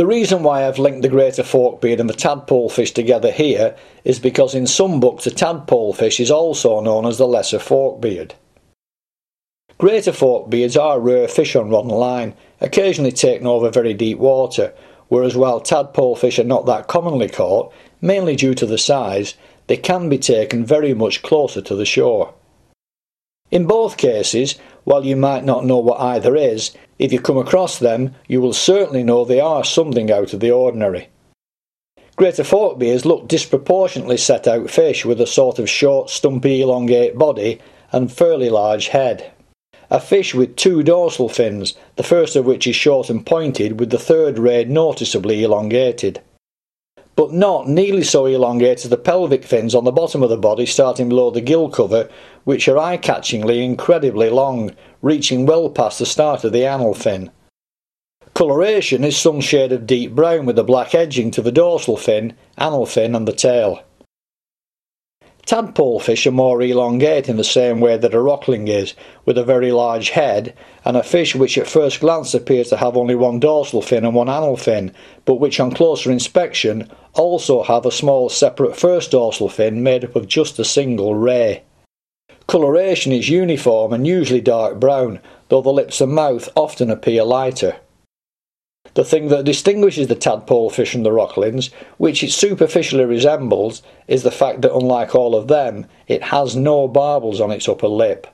The reason why I've linked the greater forkbeard and the tadpole fish together here is because in some books the tadpole fish is also known as the lesser forkbeard. Greater forkbeards are rare fish on rod and line, occasionally taken over very deep water, whereas while tadpole fish are not that commonly caught, mainly due to the size, they can be taken very much closer to the shore. In both cases, while you might not know what either is, if you come across them, you will certainly know they are something out of the ordinary. Greater forkbeards look disproportionately set out fish with a sort of short, stumpy, elongate body and fairly large head a fish with two dorsal fins, the first of which is short and pointed, with the third ray noticeably elongated. But not nearly so elongated as the pelvic fins on the bottom of the body starting below the gill cover, which are eye catchingly incredibly long, reaching well past the start of the anal fin. Coloration is some shade of deep brown with a black edging to the dorsal fin, anal fin, and the tail. Tadpole fish are more elongate in the same way that a rockling is, with a very large head, and a fish which at first glance appears to have only one dorsal fin and one anal fin, but which on closer inspection also have a small separate first dorsal fin made up of just a single ray. Coloration is uniform and usually dark brown, though the lips and mouth often appear lighter. The thing that distinguishes the tadpole fish from the rocklings, which it superficially resembles, is the fact that unlike all of them, it has no barbels on its upper lip.